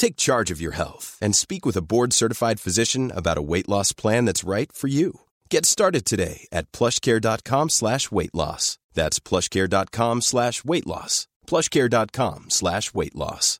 Take charge of your health and speak with a board-certified physician about a weight loss plan that's right for you. Get started today at plushcare.com slash weight loss. That's plushcare.com slash weight loss. plushcare.com slash weight loss.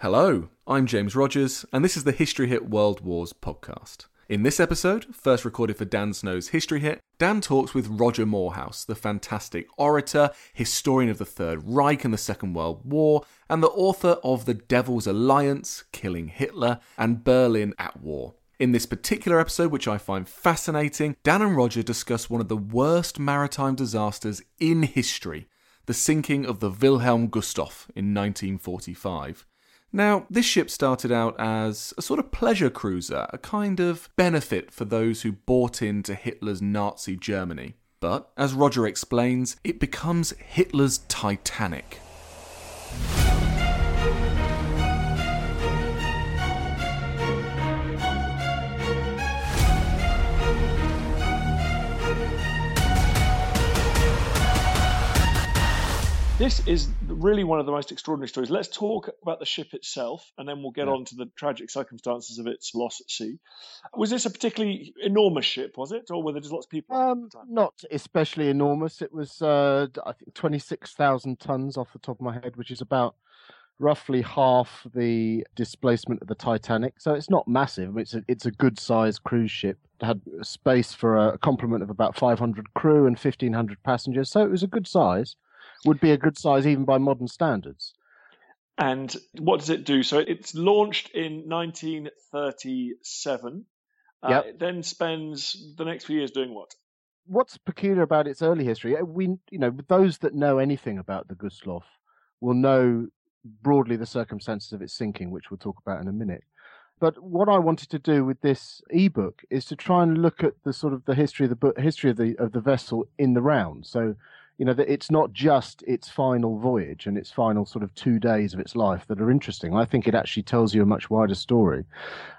Hello, I'm James Rogers, and this is the History Hit World Wars podcast. In this episode, first recorded for Dan Snow's History Hit, Dan talks with Roger Moorhouse, the fantastic orator, historian of the Third Reich and the Second World War, and the author of The Devil's Alliance, Killing Hitler, and Berlin at War. In this particular episode, which I find fascinating, Dan and Roger discuss one of the worst maritime disasters in history the sinking of the Wilhelm Gustloff in 1945. Now, this ship started out as a sort of pleasure cruiser, a kind of benefit for those who bought into Hitler's Nazi Germany. But, as Roger explains, it becomes Hitler's Titanic. This is really one of the most extraordinary stories. Let's talk about the ship itself, and then we'll get Yeah. on to the tragic circumstances of its loss at sea. Was this a particularly enormous ship, was it, or were there just lots of people? Um, at the time? not especially enormous. It was, uh, I think, 26,000 tons off the top of my head, which is about roughly half the displacement of the Titanic. So it's not massive. It's a, it's a good sized cruise ship. It had space for a complement of about 500 crew and 1,500 passengers. So it was a good size. Would be a good size even by modern standards. And what does it do? So it's launched in 1937. Uh, Yep. It then spends the next few years doing what? what's peculiar about its early history, uh, we you know those that know anything about the Gustloff will know broadly the circumstances of its sinking, which we'll talk about in a minute. But what I wanted to do with this ebook is to try and look at the sort of the history of the book, history of the of the vessel in the round. So, you know, that it's not just its final voyage and its final sort of two days of its life that are interesting. I think it actually tells you a much wider story.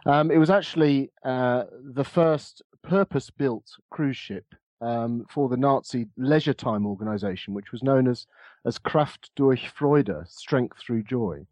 Um, it was actually uh, the first purpose-built cruise ship um, for the Nazi leisure time organization, which was known as, as Kraft durch Freude, Strength Through Joy.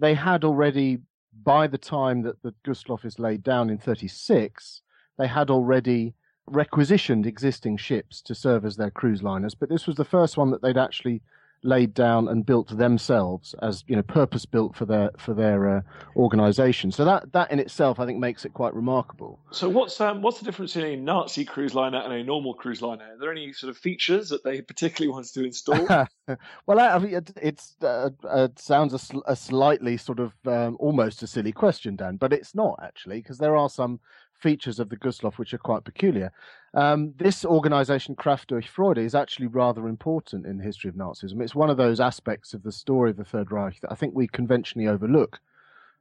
They had already, by the time that the Gustloff is laid down in 36, they had already requisitioned existing ships to serve as their cruise liners, but this was the first one that they'd actually laid down and built themselves as you know purpose built for their for their uh, organization so that that in itself i think makes it quite remarkable So what's um, what's the difference between a Nazi cruise liner and a normal cruise liner? Are there any sort of features that they particularly wanted to install? well, I I mean, it, it's uh, uh, it sounds a, a slightly sort of um, almost a silly question, Dan, but it's not actually because there are some features of the Gustloff which are quite peculiar. Um, this organization, Kraft durch Freude, is actually rather important in the history of Nazism. It's one of those aspects of the story of the Third Reich that I think we conventionally overlook,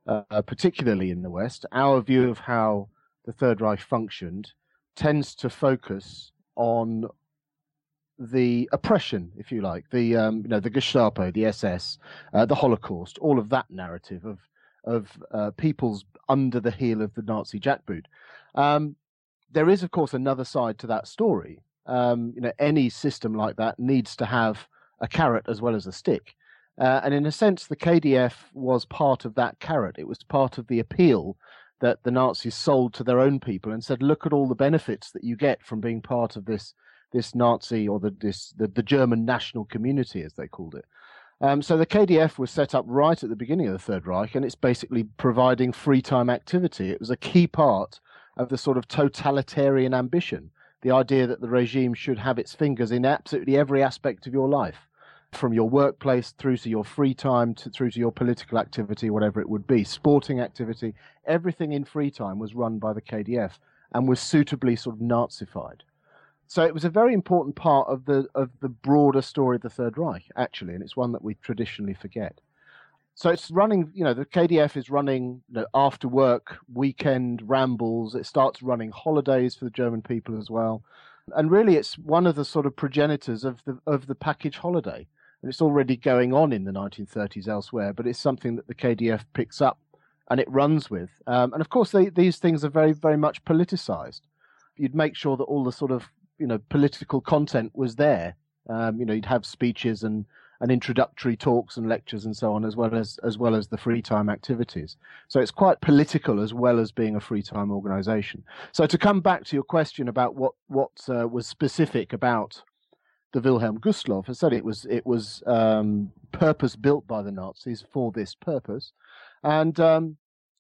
uh, particularly in the West. Our view of how the Third Reich functioned tends to focus on the oppression, if you like, the um, you know the Gestapo, the SS, uh, the Holocaust, all of that narrative of of uh, peoples under the heel of the Nazi jackboot. Um, there is, of course, another side to that story. Um, you know, any system like that needs to have a carrot as well as a stick. Uh, and in a sense, the KDF was part of that carrot. It was part of the appeal that the Nazis sold to their own people and said, "Look at all the benefits that you get from being part of this this Nazi or the this the, the German national community, as they called it." Um, so the KDF was set up right at the beginning of the Third Reich, and it's basically providing free time activity. It was a key part of the sort of totalitarian ambition, the idea that the regime should have its fingers in absolutely every aspect of your life, from your workplace through to your free time to through to your political activity, whatever it would be, sporting activity, everything in free time was run by the KDF and was suitably sort of Nazified. So it was a very important part of the of the broader story of the Third Reich, actually, and it's one that we traditionally forget. So it's running, you know, the KDF is running you know, after work, weekend rambles. It starts running holidays for the German people as well. And really, it's one of the sort of progenitors of the of the package holiday. And it's already going on in the 1930s elsewhere, but it's something that the KDF picks up and it runs with. Um, and of course, they, these things are very, very much politicized. You'd make sure that all the sort of you know political content was there. Um, you know, you'd have speeches and and introductory talks and lectures and so on, as well as as well as the free time activities. So it's quite political as well as being a free time organisation. So to come back to your question about what what uh, was specific about the Wilhelm Gustloff, I said it was it was um, purpose built by the Nazis for this purpose, and um,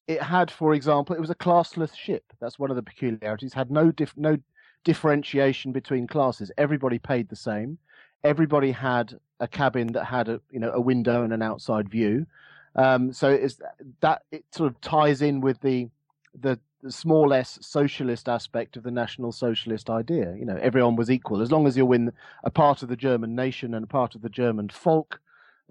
it had, for example, it was a classless ship. That's one of the peculiarities. Had no diff, no differentiation between classes. Everybody paid the same. Everybody had a cabin that had a you know a window and an outside view. Um, so it's that it sort of ties in with the the, small s socialist aspect of the national socialist idea. You know, everyone was equal as long as you're in a part of the German nation and a part of the German folk.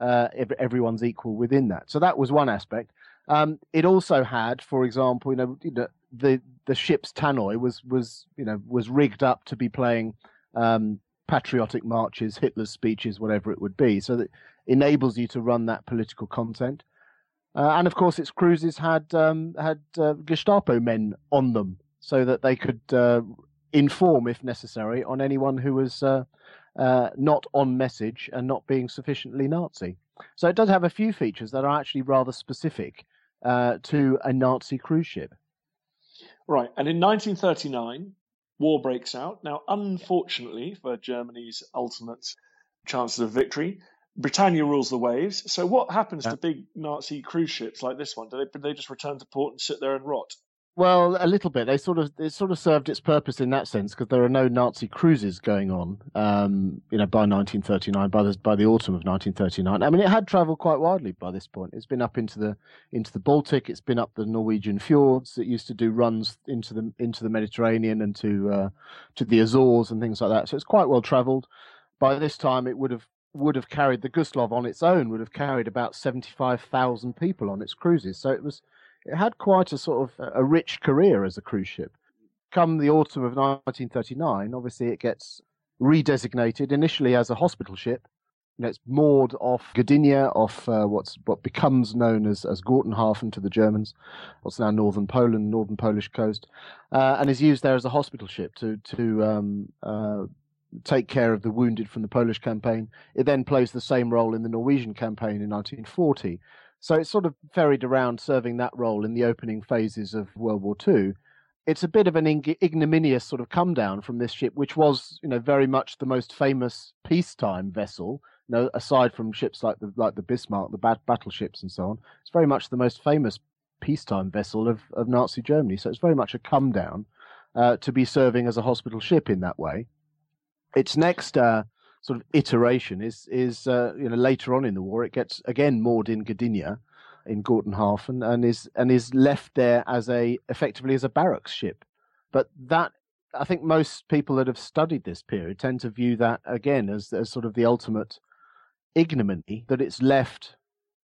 Uh, everyone's equal within that. So that was one aspect. Um, it also had, for example, you know, you know, the the ship's tannoy was was you know was rigged up to be playing um, patriotic marches, Hitler's speeches, whatever it would be. So that enables you to run that political content. Uh, and of course, its cruises had um, had uh, Gestapo men on them, so that they could uh, inform, if necessary, on anyone who was uh, uh, not on message and not being sufficiently Nazi. So it does have a few features that are actually rather specific uh, to a Nazi cruise ship. Right. And in 1939, war breaks out. Now, unfortunately for Germany's ultimate chances of victory, Britannia rules the waves. So, what happens yeah. to big Nazi cruise ships like this one? Do they, do they just return to port and sit there and rot? Well, a little bit. They sort of it sort of served its purpose in that sense because there are no Nazi cruises going on. Um, you know, by 1939, by the by the autumn of 1939. I mean, it had travelled quite widely by this point. It's been up into the into the Baltic. It's been up the Norwegian fjords. It used to do runs into the into the Mediterranean and to uh, to the Azores and things like that. So it's quite well travelled. By this time, it would have would have carried the Gustloff on its own would have carried about 75,000 people on its cruises. So it was it had quite a sort of a rich career as a cruise ship. Come the autumn of 1939, obviously it gets redesignated initially as a hospital ship. You know, it's moored off Gdynia, off uh, what's what becomes known as as Gotenhafen to the Germans, what's now northern Poland, northern Polish coast, uh, and is used there as a hospital ship to to um, uh, take care of the wounded from the Polish campaign. It then plays the same role in the Norwegian campaign in 1940, so it's sort of ferried around serving that role in the opening phases of World War II. It's a bit of an ignominious sort of come down from this ship, which was, you know, very much the most famous peacetime vessel. You know, aside from ships like the like the Bismarck, the bat- battleships, and so on, it's very much the most famous peacetime vessel of, of Nazi Germany. So it's very much a come down uh, to be serving as a hospital ship in that way. Its next uh, sort of iteration is is uh, you know later on in the war it gets again moored in Gdynia in Gotenhafen and is and is left there as a effectively as a barracks ship. But that I think most people that have studied this period tend to view that again as as sort of the ultimate ignominy that it's left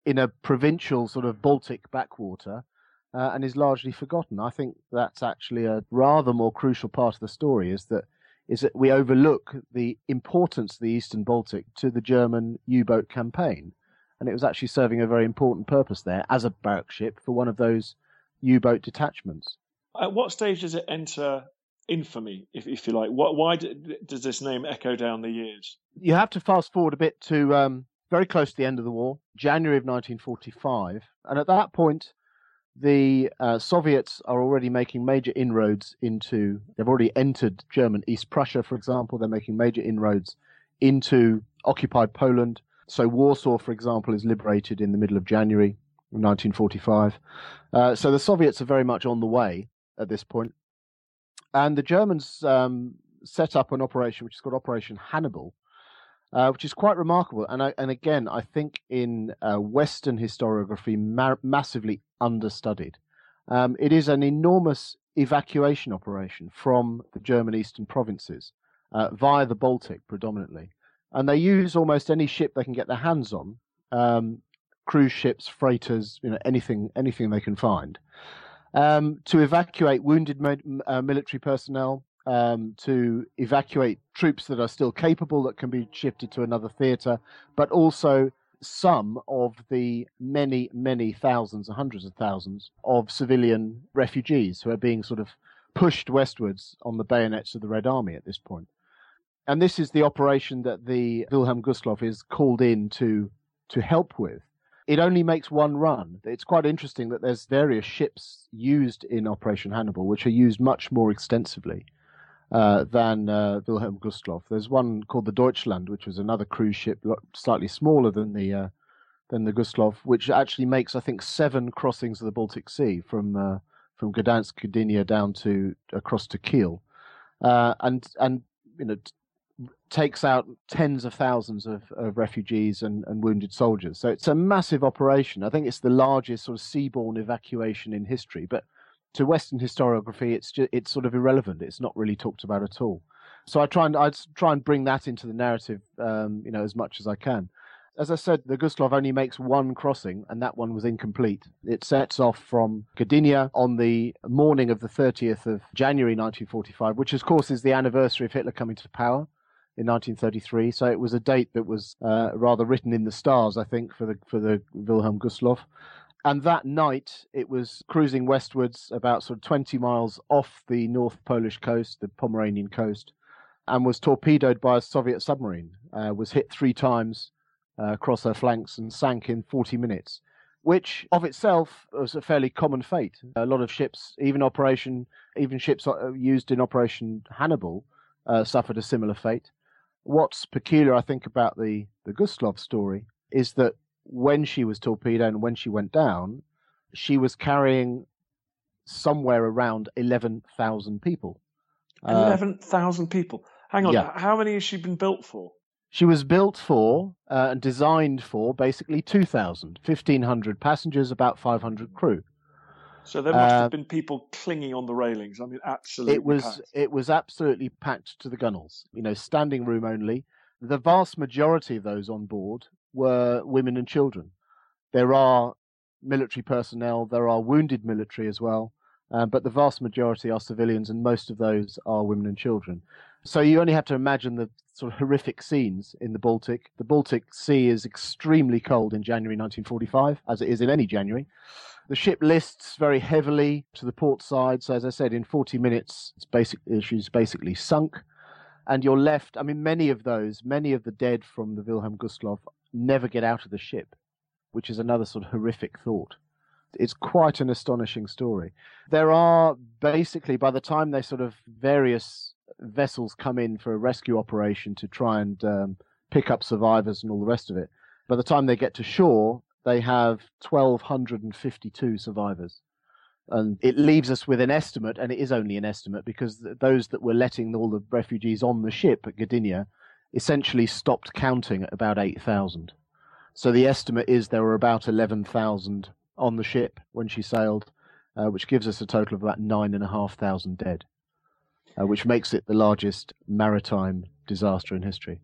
in a provincial sort of Baltic backwater uh, and is largely forgotten. I think that's actually a rather more crucial part of the story is that is that we overlook the importance of the Eastern Baltic to the German U boat campaign. And it was actually serving a very important purpose there as a barrack ship for one of those U boat detachments. At what stage does it enter infamy, if, if you like? What, why does this name echo down the years? You have to fast forward a bit to um, very close to the end of the war, January of 1945. And at that point, the uh, Soviets are already making major inroads into, they've already entered German East Prussia, for example. They're making major inroads into occupied Poland. So Warsaw, for example, is liberated in the middle of January 1945. Uh, so the Soviets are very much on the way at this point. And the Germans um, set up an operation which is called Operation Hannibal, uh, which is quite remarkable. And I, and again, I think in uh, Western historiography, ma- massively understudied. Um, it is an enormous evacuation operation from the German eastern provinces uh, via the Baltic predominantly. And they use almost any ship they can get their hands on, um, cruise ships, freighters, you know, anything, anything they can find, um, to evacuate wounded uh, military personnel, um, to evacuate troops that are still capable that can be shifted to another theatre, but also some of the many, many thousands, hundreds of thousands of civilian refugees who are being sort of pushed westwards on the bayonets of the Red Army at this point. And this is the operation that the Wilhelm Gustloff is called in to to help with. It only makes one run. It's quite interesting that there's various ships used in Operation Hannibal, which are used much more extensively uh, than uh, Wilhelm Gustloff. There's one called the Deutschland, which was another cruise ship, slightly smaller than the uh, than the Gustloff, which actually makes I think seven crossings of the Baltic Sea from uh, from Gdansk, Gdynia down to across to Kiel, uh, and and you know takes out tens of thousands of, of refugees and, and, wounded soldiers. So it's a massive operation. I think it's the largest sort of seaborne evacuation in history. But to Western historiography, it's just, it's sort of irrelevant. It's not really talked about at all. So I try and I try and bring that into the narrative, um, you know, as much as I can. As I said, the Gustloff only makes one crossing, and that one was incomplete. It sets off from Gdynia on the morning of the 30th of January 1945, which, of course, is the anniversary of Hitler coming to power in 1933. So it was a date that was uh, rather written in the stars, I think, for the for the Wilhelm Gustloff. And that night, it was cruising westwards about sort of 20 miles off the North Polish coast, the Pomeranian coast, and was torpedoed by a Soviet submarine. Uh, was hit three times uh, across her flanks and sank in 40 minutes, which of itself was a fairly common fate. A lot of ships, even operation, even ships uh, used in Operation Hannibal, uh, suffered a similar fate. What's peculiar, I think, about the the Gustloff story is that when she was torpedoed and when she went down, she was carrying somewhere around 11,000 people. 11,000 uh, people. Hang on, yeah. how many has she been built for? She was built for uh, and designed for basically 2,000, 1,500 passengers, about 500 crew. So there must uh, have been people clinging on the railings. I mean, absolutely. It was packed. it was absolutely packed to the gunnels. You know, standing room only. The vast majority of those on board were women and children. There are military personnel, there are wounded military as well, uh, but the vast majority are civilians, and most of those are women and children. So you only have to imagine the sort of horrific scenes in the Baltic. The Baltic Sea is extremely cold in January 1945, as it is in any January. The ship lists very heavily to the port side, so as I said, in 40 minutes, it's basically she's basically sunk and you're left. I mean, many of those, many of the dead from the Wilhelm Gustloff never get out of the ship, which is another sort of horrific thought. It's quite an astonishing story. There are basically, by the time they sort of various vessels come in for a rescue operation to try and um, pick up survivors and all the rest of it, by the time they get to shore, they have 1,252 survivors and it leaves us with an estimate, and it is only an estimate because those that were letting all the refugees on the ship at Gdynia essentially stopped counting at about 8,000. So the estimate is there were about 11,000 on the ship when she sailed, uh, which gives us a total of about 9,500 dead, uh, which makes it the largest maritime disaster in history.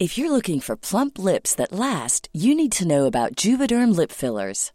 If you're looking for plump lips that last, you need to know about Juvederm lip fillers.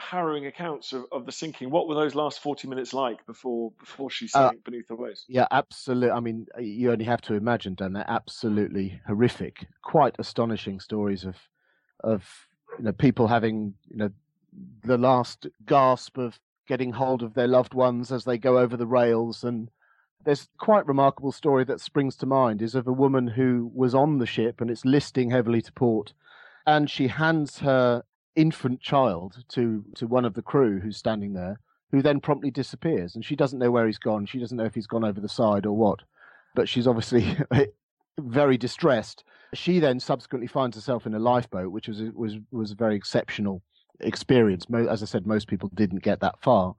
harrowing accounts of, of the sinking? What were those last forty minutes like before before she sank uh, beneath the waves? Yeah, absolutely. I mean, you only have to imagine, Dan. They're absolutely horrific. Quite astonishing stories of of you know people having you know the last gasp of getting hold of their loved ones as they go over the rails. And there's quite remarkable story that springs to mind is of a woman who was on the ship and it's listing heavily to port, and she hands her infant child to to one of the crew who's standing there, who then promptly disappears, and she doesn't know where he's gone. She doesn't know if he's gone over the side or what, but she's obviously very distressed. She then subsequently finds herself in a lifeboat, which was was was a very exceptional experience. As I said, most people didn't get that far.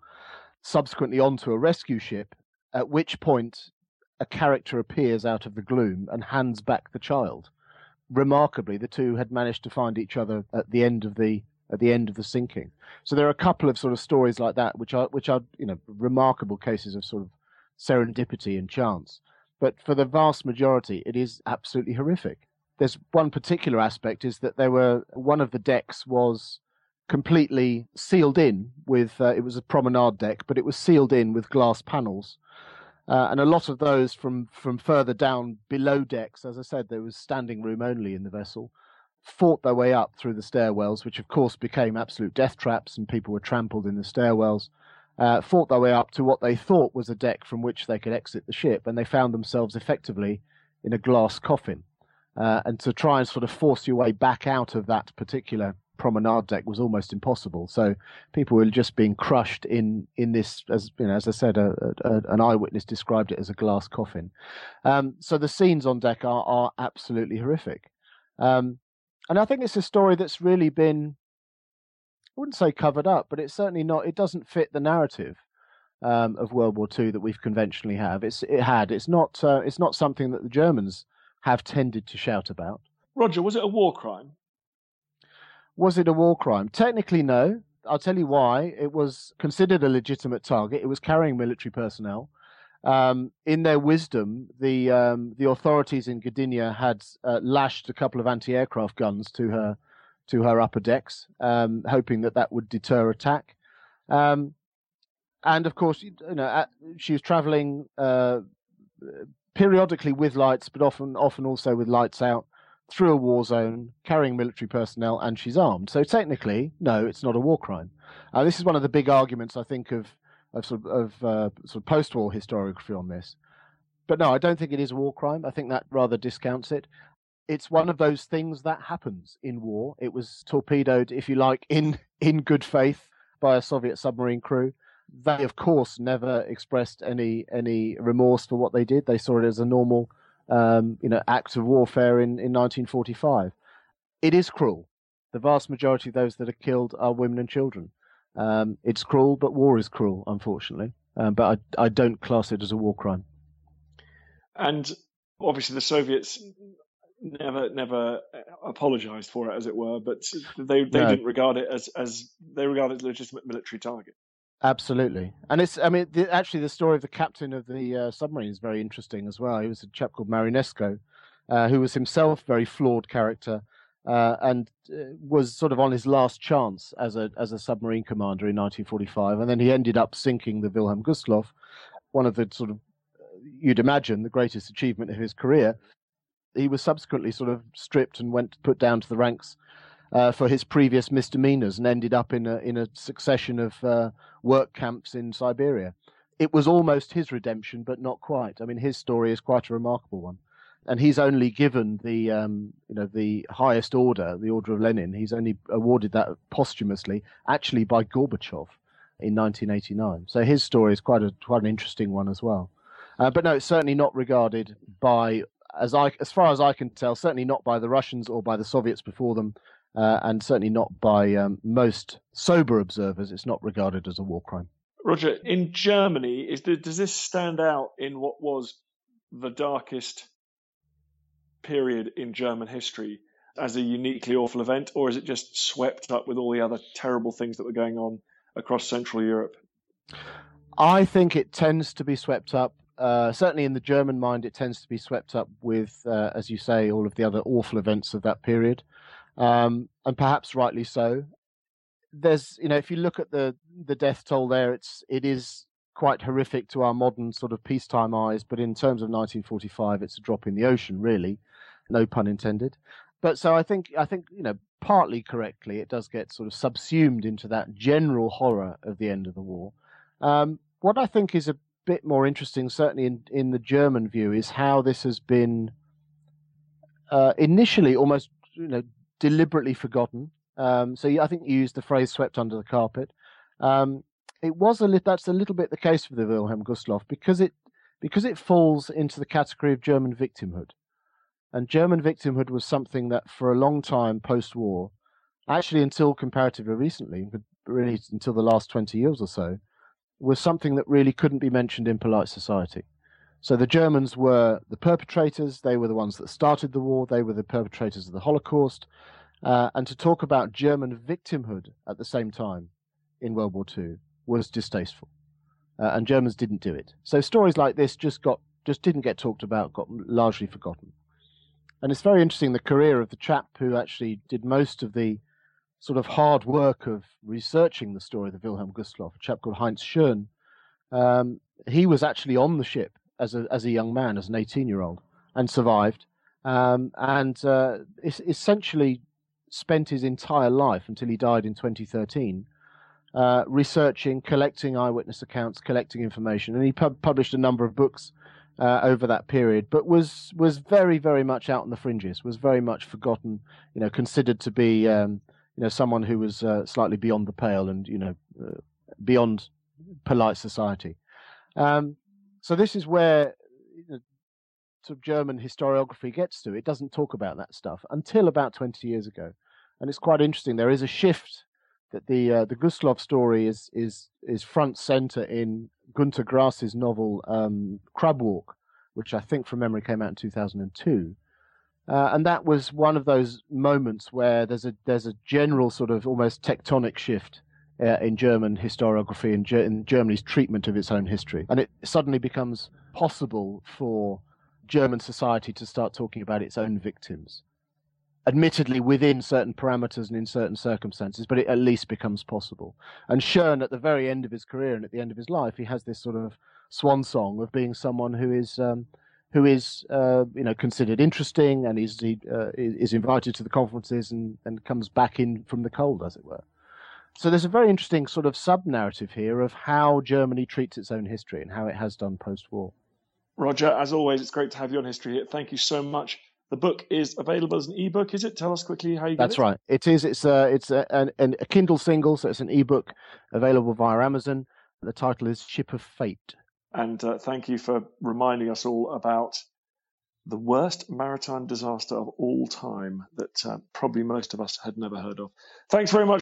Subsequently, onto a rescue ship, at which point a character appears out of the gloom and hands back the child. Remarkably, the two had managed to find each other at the end of the at the end of the sinking. So there are a couple of sort of stories like that, which are which are you know remarkable cases of sort of serendipity and chance. But for the vast majority, it is absolutely horrific. There's one particular aspect is that there were one of the decks was completely sealed in with uh, it was a promenade deck, but it was sealed in with glass panels. Uh, and a lot of those from from further down below decks, as I said, there was standing room only in the vessel, fought their way up through the stairwells, which of course became absolute death traps, and people were trampled in the stairwells. Uh, fought their way up to what they thought was a deck from which they could exit the ship, and they found themselves effectively in a glass coffin. Uh, and to try and sort of force your way back out of that particular promenade deck was almost impossible. So people were just being crushed in in this, as you know, as I said, a, a, an eyewitness described it as a glass coffin. Um, so the scenes on deck are are absolutely horrific, um, and I think it's a story that's really been, I wouldn't say covered up, but it's certainly not. It doesn't fit the narrative. Um, of World War II that we've conventionally have. It's it had. It's not. Uh, it's not something that the Germans have tended to shout about. Roger, was it a war crime? Was it a war crime? Technically, no. I'll tell you why. It was considered a legitimate target. It was carrying military personnel. Um, in their wisdom, the um, the authorities in Gdynia had uh, lashed a couple of anti-aircraft guns to her to her upper decks, um, hoping that that would deter attack. Um, and of course, you know, she was traveling uh, periodically with lights, but often often also with lights out through a war zone, carrying military personnel, and she's armed. So technically, no, it's not a war crime. Uh, this is one of the big arguments I think of of sort of, of uh, sort of post-war historiography on this. But no, I don't think it is a war crime. I think that rather discounts it. It's one of those things that happens in war. It was torpedoed, if you like, in in good faith by a Soviet submarine crew. They, of course, never expressed any any remorse for what they did. They saw it as a normal um, you know, acts of warfare in, in 1945. It is cruel. The vast majority of those that are killed are women and children. Um, it's cruel, but war is cruel, unfortunately. Um, but I, I don't class it as a war crime. And obviously, the Soviets never never apologized for it, as it were, but they they no. didn't regard it as as they regarded it as a legitimate military target. Absolutely, and it's I mean the, actually the story of the captain of the uh, submarine is very interesting as well. He was a chap called Marinesko, uh, who was himself a very flawed character. Uh, and uh, was sort of on his last chance as a as a submarine commander in 1945, and then he ended up sinking the Wilhelm Gustloff, one of the sort of uh, you'd imagine the greatest achievement of his career he was subsequently sort of stripped and went put down to the ranks uh, for his previous misdemeanors and ended up in a in a succession of uh, work camps in Siberia. It was almost his redemption, but not quite. I mean, his story is quite a remarkable one, and he's only given the um, you know the highest order, the Order of Lenin. He's only awarded that posthumously, actually by Gorbachev in 1989. So his story is quite a quite an interesting one as well. Uh, but no, it's certainly not regarded by as I, as far as I can tell, certainly not by the Russians or by the Soviets before them, uh, and certainly not by um, most sober observers. It's not regarded as a war crime. Roger, in Germany, does this stand out in what was the darkest period in German history as a uniquely awful event, or is it just swept up with all the other terrible things that were going on across Central Europe? I think it tends to be swept up uh, certainly in the German mind, it tends to be swept up with, uh, as you say, all of the other awful events of that period, um, and perhaps rightly so. There's, you know, if you look at the the death toll there, it's it is quite horrific to our modern sort of peacetime eyes, but in terms of 1945, it's a drop in the ocean, really, no pun intended. But so I think I think you know partly correctly, it does get sort of subsumed into that general horror of the end of the war. Um, what I think is a bit more interesting, certainly in, in the German view, is how this has been uh, initially almost you know deliberately forgotten. Um, so I think you used the phrase "swept under the carpet." Um, it was a li- that's a little bit the case with the Wilhelm Gustloff because it because it falls into the category of German victimhood, and German victimhood was something that for a long time post-war, actually until comparatively recently, but really until the last twenty years or so, was something that really couldn't be mentioned in polite society. So the Germans were the perpetrators, they were the ones that started the war, they were the perpetrators of the Holocaust. Uh, and to talk about German victimhood at the same time in World War II was distasteful. Uh, and Germans didn't do it. So stories like this just got just didn't get talked about, got largely forgotten. And it's very interesting the career of the chap who actually did most of the sort of hard work of researching the story of the Wilhelm Gustloff, a chap called Heinz Schön, um, he was actually on the ship as a as a young man, as an 18 year old, and survived, um, and uh, essentially spent his entire life until he died in 2013. Uh, researching, collecting eyewitness accounts, collecting information, and he pub- published a number of books uh, over that period, but was was very very much out on the fringes, was very much forgotten, you know, considered to be um, you know someone who was uh, slightly beyond the pale and you know uh, beyond polite society. Um, so this is where you know, sort of German historiography gets to. It doesn't talk about that stuff until about 20 years ago, and it's quite interesting. There is a shift that the uh, the Gustloff story is is is front center in Gunter Grass's novel um, Crab Walk, which I think from memory came out in 2002. Uh, and that was one of those moments where there's a there's a general sort of almost tectonic shift uh, in German historiography and in Germany's treatment of its own history, and it suddenly becomes possible for German society to start talking about its own victims, admittedly within certain parameters and in certain circumstances, but it at least becomes possible. And Schön, at the very end of his career and at the end of his life, he has this sort of swan song of being someone who is um, who is uh, you know considered interesting and is he, uh, is invited to the conferences and, and comes back in from the cold, as it were. So there's a very interesting sort of sub narrative here of how Germany treats its own history and how it has done post-war. Roger, as always, it's great to have you on History Hit. Thank you so much. The book is available as an ebook, is it? Tell us quickly how you get That's it. right. It is. It's a it's a, an, a Kindle single, so it's an ebook available via Amazon. The title is Ship of Fate. And uh, thank you for reminding us all about the worst maritime disaster of all time that uh, probably most of us had never heard of. Thanks very much.